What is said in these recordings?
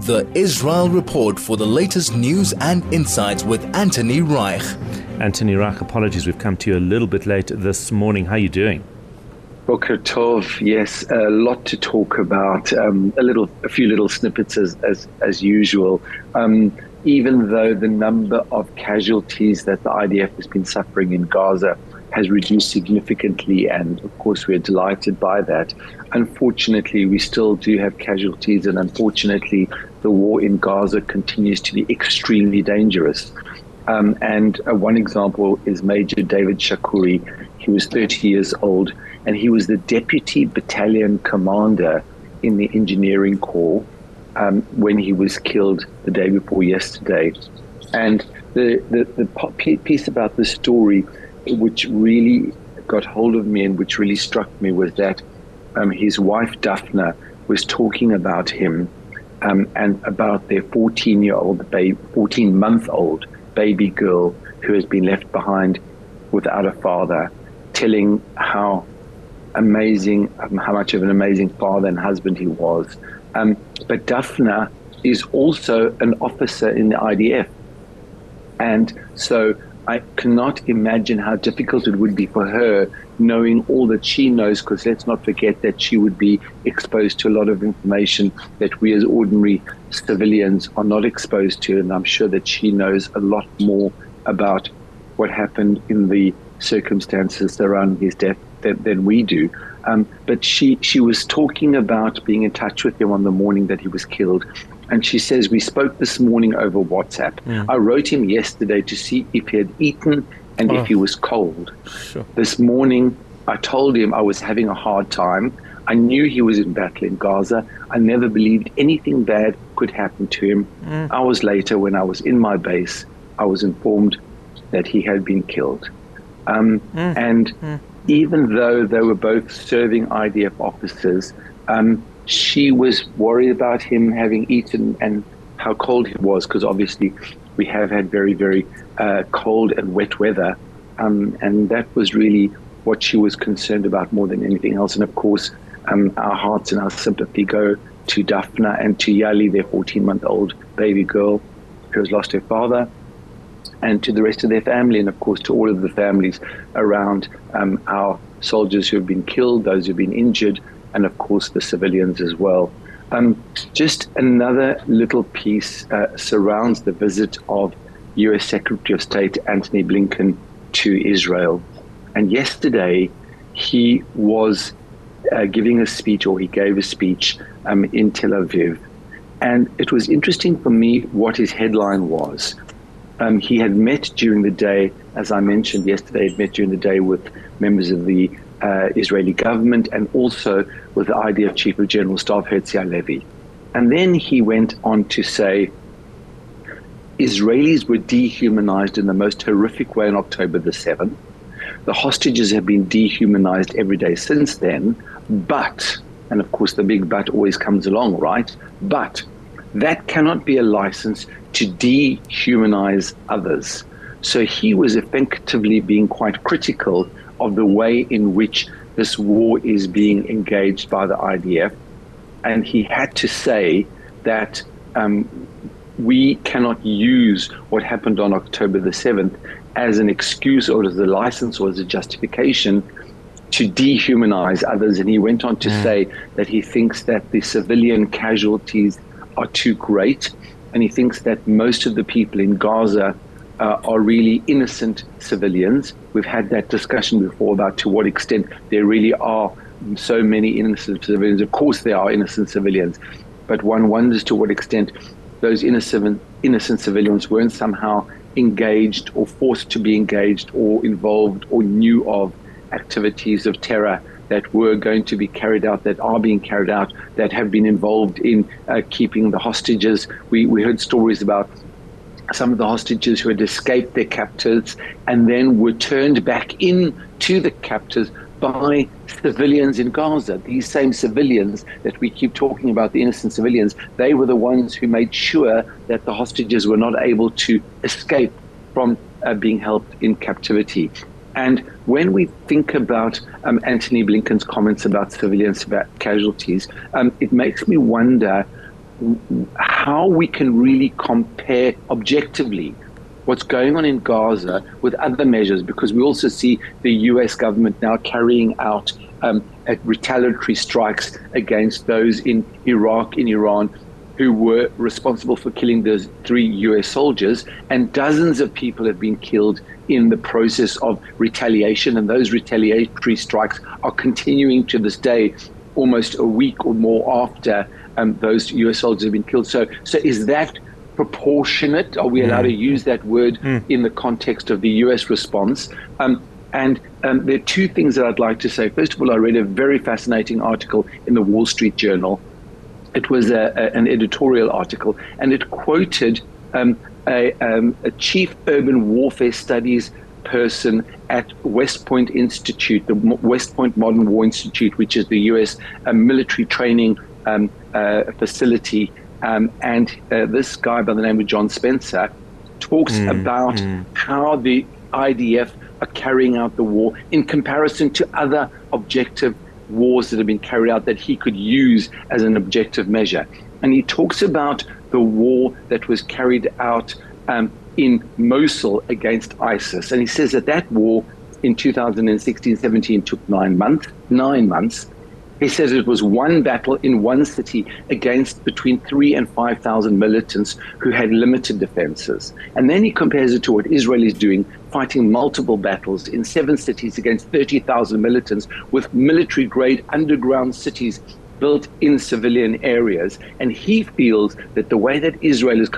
The Israel Report for the latest news and insights with Anthony Reich. Anthony Reich, apologies, we've come to you a little bit late this morning. How are you doing? Boker Tov, yes, a lot to talk about. Um, a little, a few little snippets as as, as usual. Um, even though the number of casualties that the IDF has been suffering in Gaza has reduced significantly, and of course, we're delighted by that. Unfortunately, we still do have casualties, and unfortunately, the war in Gaza continues to be extremely dangerous. Um, and uh, one example is Major David Shakuri. He was 30 years old, and he was the deputy battalion commander in the engineering corps um, when he was killed the day before yesterday. And the, the, the piece about the story which really got hold of me and which really struck me was that um, his wife Daphna was talking about him um, and about their 14 year old baby, 14 month old baby girl who has been left behind without a father, telling how amazing, um, how much of an amazing father and husband he was. Um, but Daphna is also an officer in the IDF. And so I cannot imagine how difficult it would be for her knowing all that she knows, because let's not forget that she would be exposed to a lot of information that we as ordinary civilians are not exposed to. And I'm sure that she knows a lot more about what happened in the circumstances around his death than, than we do. Um, but she, she was talking about being in touch with him on the morning that he was killed and she says, We spoke this morning over WhatsApp. I wrote him yesterday to see if he had eaten and oh. if he was cold. Sure. This morning, I told him I was having a hard time. I knew he was in battle in Gaza. I never believed anything bad could happen to him. Mm. Hours later, when I was in my base, I was informed that he had been killed. Um, mm. And mm. Even though they were both serving IDF officers, um, she was worried about him having eaten and how cold he was, because obviously we have had very, very uh, cold and wet weather. Um, and that was really what she was concerned about more than anything else. And of course, um, our hearts and our sympathy go to Daphna and to Yali, their 14 month old baby girl who has lost her father, and to the rest of their family, and of course to all of the families around um, our soldiers who have been killed, those who have been injured, and of course the civilians as well. Um, just another little piece uh, surrounds the visit of U.S. Secretary of State Antony Blinken to Israel. And yesterday, he was uh, giving a speech, or he gave a speech um, in Tel Aviv. And it was interesting for me what his headline was. Um, he had met during the day, as I mentioned yesterday, had met during the day with members of the uh, Israeli government and also with the IDF Chief of General Staff Herzi Halevi. And then he went on to say Israelis were dehumanized in the most horrific way on October the 7th. The hostages have been dehumanized every day since then, but, and of course the big but always comes along, right? But that cannot be a license to dehumanize others. So he was effectively being quite critical of the way in which this war is being engaged by the IDF. And he had to say that um, we cannot use what happened on October the 7th as an excuse or as a license or as a justification to dehumanize others. And he went on to mm. say that he thinks that the civilian casualties are too great. And he thinks that most of the people in Gaza uh, are really innocent civilians. We've had that discussion before about to what extent there really are so many innocent civilians. Of course, there are innocent civilians, but one wonders to what extent those innocent innocent civilians weren't somehow engaged or forced to be engaged or involved or knew of activities of terror that were going to be carried out, that are being carried out, that have been involved in uh, keeping the hostages. We, we heard stories about some of the hostages who had escaped their captors and then were turned back in to the captors by civilians in Gaza. These same civilians that we keep talking about, the innocent civilians, they were the ones who made sure that the hostages were not able to escape from uh, being held in captivity. And when we think about um, Antony Blinken's comments about civilians, about casualties, um, it makes me wonder how we can really compare objectively what's going on in Gaza with other measures, because we also see the US government now carrying out um, retaliatory strikes against those in Iraq, in Iran, who were responsible for killing those three US soldiers, and dozens of people have been killed in the process of retaliation, and those retaliatory strikes are continuing to this day, almost a week or more after um, those US soldiers have been killed. So, so is that proportionate? Are we allowed mm. to use that word mm. in the context of the US response? Um, and um, there are two things that I'd like to say. First of all, I read a very fascinating article in the Wall Street Journal. It was a, a, an editorial article, and it quoted um, a, um, a chief urban warfare studies person at West Point Institute, the West Point Modern War Institute, which is the U.S. Uh, military training um, uh, facility um, and uh, this guy by the name of John Spencer talks mm, about mm. how the IDF are carrying out the war in comparison to other objective wars that have been carried out that he could use as an objective measure. And he talks about the war that was carried out um, in Mosul against ISIS. And he says that that war in 2016 17 took nine months, nine months. He says it was one battle in one city against between three and 5,000 militants who had limited defenses. And then he compares it to what Israel is doing, fighting multiple battles in seven cities against 30,000 militants with military grade underground cities built in civilian areas. And he feels that the way that Israel is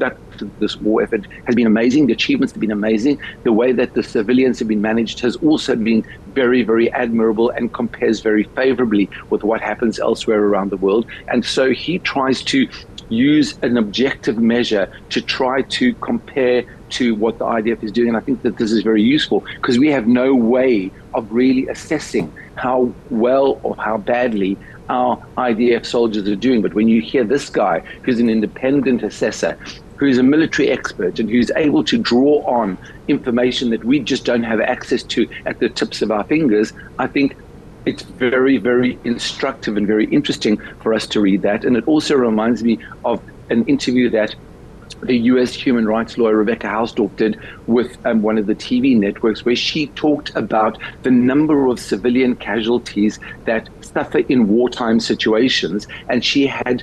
conducting this war effort has been amazing. The achievements have been amazing. The way that the civilians have been managed has also been very, very admirable and compares very favorably with what happens elsewhere around the world. And so he tries to use an objective measure to try to compare to what the IDF is doing. And I think that this is very useful because we have no way of really assessing how well or how badly our IDF soldiers are doing. But when you hear this guy, who's an independent assessor, who's a military expert and who's able to draw on information that we just don't have access to at the tips of our fingers, I think it's very, very instructive and very interesting for us to read that. And it also reminds me of an interview that the US human rights lawyer Rebecca Hausdorff did with um, one of the TV networks, where she talked about the number of civilian casualties that suffer in wartime situations. And she had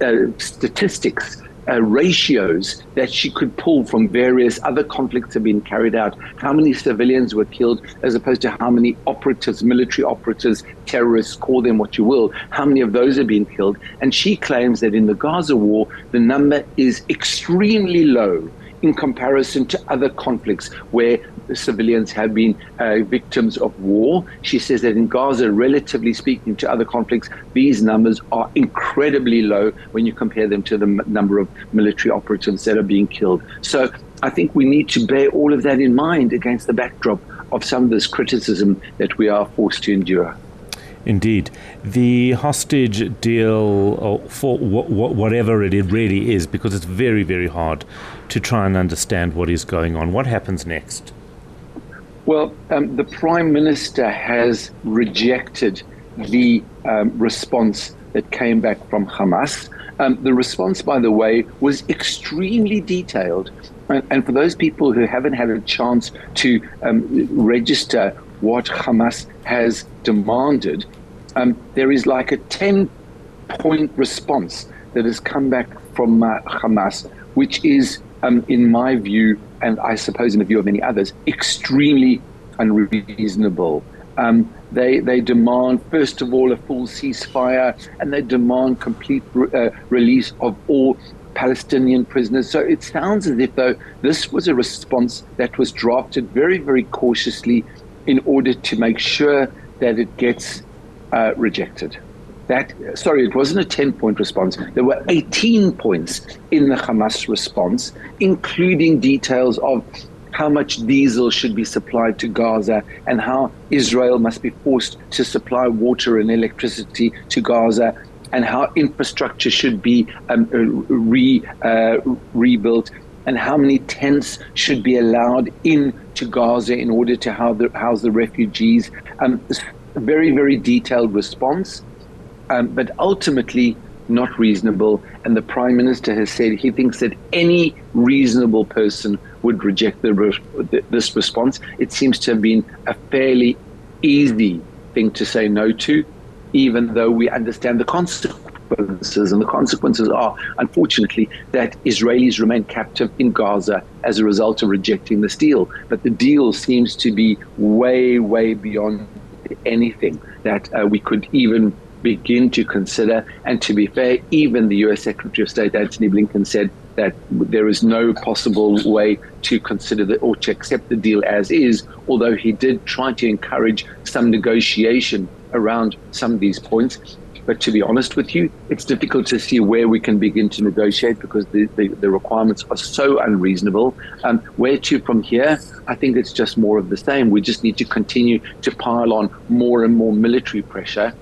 uh, statistics uh, ratios that she could pull from various other conflicts have been carried out. How many civilians were killed, as opposed to how many operatives, military operatives, terrorists, call them what you will, how many of those have been killed. And she claims that in the Gaza war, the number is extremely low in comparison to other conflicts where civilians have been uh, victims of war. She says that in Gaza, relatively speaking to other conflicts, these numbers are incredibly low when you compare them to the m- number of military operatives that are being killed. So I think we need to bear all of that in mind against the backdrop of some of this criticism that we are forced to endure. Indeed. The hostage deal, for whatever it really is, because it's very, very hard to try and understand what is going on. What happens next? Well, um, the Prime Minister has rejected the um, response that came back from Hamas. Um, the response, by the way, was extremely detailed. And, and, for those people who haven't had a chance to um, register what Hamas has demanded, um, there is like a 10 point response that has come back from uh, Hamas, which is, um, in my view, and I suppose in the view of many others, extremely unreasonable. Um, they they demand first of all a full ceasefire, and they demand complete re- uh, release of all Palestinian prisoners. So it sounds as if though this was a response that was drafted very, very cautiously in order to make sure that it gets uh, rejected. That sorry, it wasn't a 10 point response. There were 18 points in the Hamas response, including details of how much diesel should be supplied to Gaza and how Israel must be forced to supply water and electricity to Gaza and how infrastructure should be um, re, uh, rebuilt and how many tents should be allowed in to Gaza in order to house the, house the refugees. Um, very, very detailed response, um, but ultimately not reasonable. And the Prime Minister has said he thinks that any reasonable person would reject the, this response. It seems to have been a fairly easy thing to say no to, even though we understand the consequences. And the consequences are, unfortunately, that Israelis remain captive in Gaza as a result of rejecting this deal. But the deal seems to be way, way beyond anything that uh, we could even begin to consider. And to be fair, even the US Secretary of State Antony Blinken said that there is no possible way to consider the, or to accept the deal as is, although he did try to encourage some negotiation around some of these points. But to be honest with you, it's difficult to see where we can begin to negotiate because the, the, the requirements are so unreasonable. Um, where to from here? I think it's just more of the same. We just need to continue to pile on more and more military pressure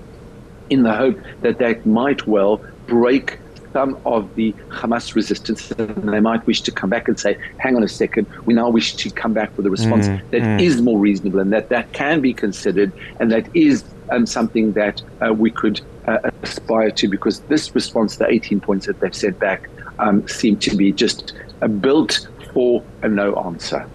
in the hope that that might well break some of the Hamas resistance, and they might wish to come back and say, hang on a second, we now wish to come back with a response mm, that mm. is more reasonable and that that can be considered and that is um, something that uh, we could uh, aspire to because this response, the 18 points that they've sent back, um, seem to be just uh, built for a no answer.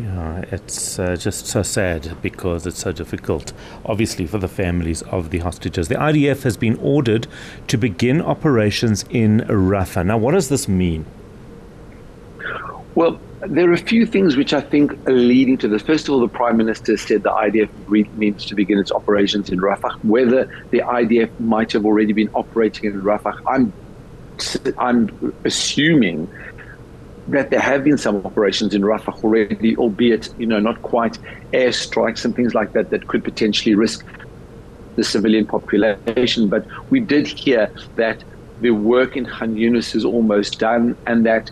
Yeah, it's uh, just so sad because it's so difficult, obviously, for the families of the hostages. The IDF has been ordered to begin operations in Rafah. Now, what does this mean? Well, there are a few things which I think are leading to this. First of all, the Prime Minister said the IDF needs to begin its operations in Rafah. Whether the IDF might have already been operating in Rafah, I'm I'm assuming that there have been some operations in Rafah already, albeit you know not quite airstrikes and things like that that could potentially risk the civilian population. But we did hear that the work in Khan Yunis is almost done, and that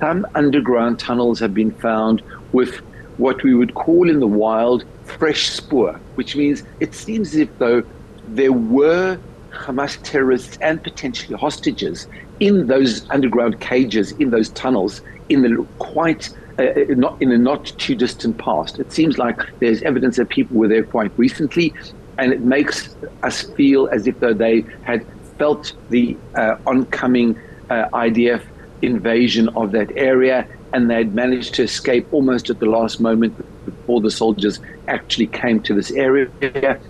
some underground tunnels have been found with what we would call in the wild fresh spoor, which means it seems as if though there were Hamas terrorists and potentially hostages in those underground cages, in those tunnels, in the quite uh, uh, not in a not too distant past. It seems like there's evidence that people were there quite recently, and it makes us feel as if though they had felt the uh, oncoming uh, IDF invasion of that area, and they'd managed to escape almost at the last moment before the soldiers actually came to this area.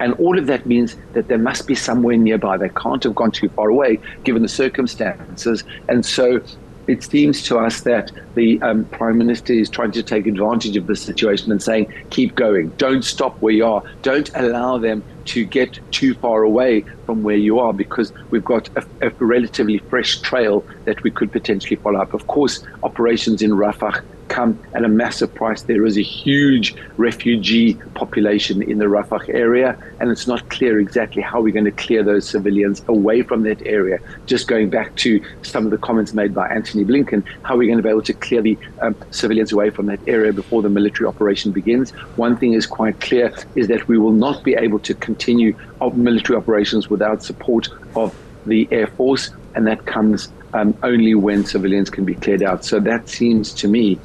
And all of that means that there must be somewhere nearby. They can't have gone too far away given the circumstances. And so it seems to us that the um, Prime Minister is trying to take advantage of the situation and saying, keep going, don't stop where you are, don't allow them to get too far away from where you are because we've got a, a relatively fresh trail that we could potentially follow up. Of course, operations in Rafah come at a massive price. There is a huge refugee population in the Rafah area, and it's not clear exactly how we're going to clear those civilians away from that area. Just going back to some of the comments made by Antony Blinken, how are we're going to be able to clear the um, civilians away from that area before the military operation begins. One thing is quite clear is that we will not be able to continue military operations without support of the Air Force, and that comes um, only when civilians can be cleared out. So that seems to me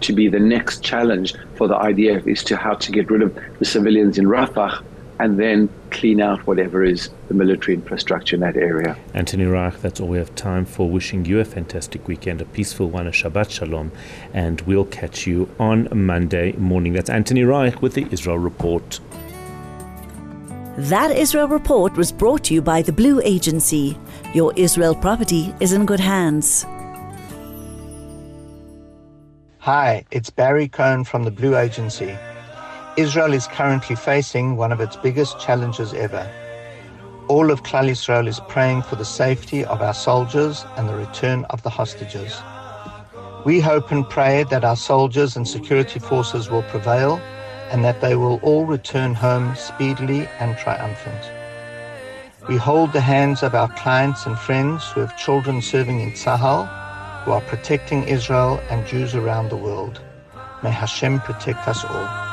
to be the next challenge for the IDF is to how to get rid of the civilians in Rafah and then clean out whatever is the military infrastructure in that area. Anthony Reich, that's all we have time for. Wishing you a fantastic weekend, a peaceful one, a Shabbat Shalom, and we'll catch you on Monday morning. That's Anthony Reich with the Israel Report. That Israel Report was brought to you by the Blue Agency. Your Israel property is in good hands. Hi, it's Barry Cohen from the Blue Agency. Israel is currently facing one of its biggest challenges ever All of Klal Israel is praying for the safety of our soldiers and the return of the hostages. We hope and pray that our soldiers and security forces will prevail and that they will all return home speedily and triumphant. We hold the hands of our clients and friends who have children serving in Tzahal, who are protecting Israel and Jews around the world. May Hashem protect us all.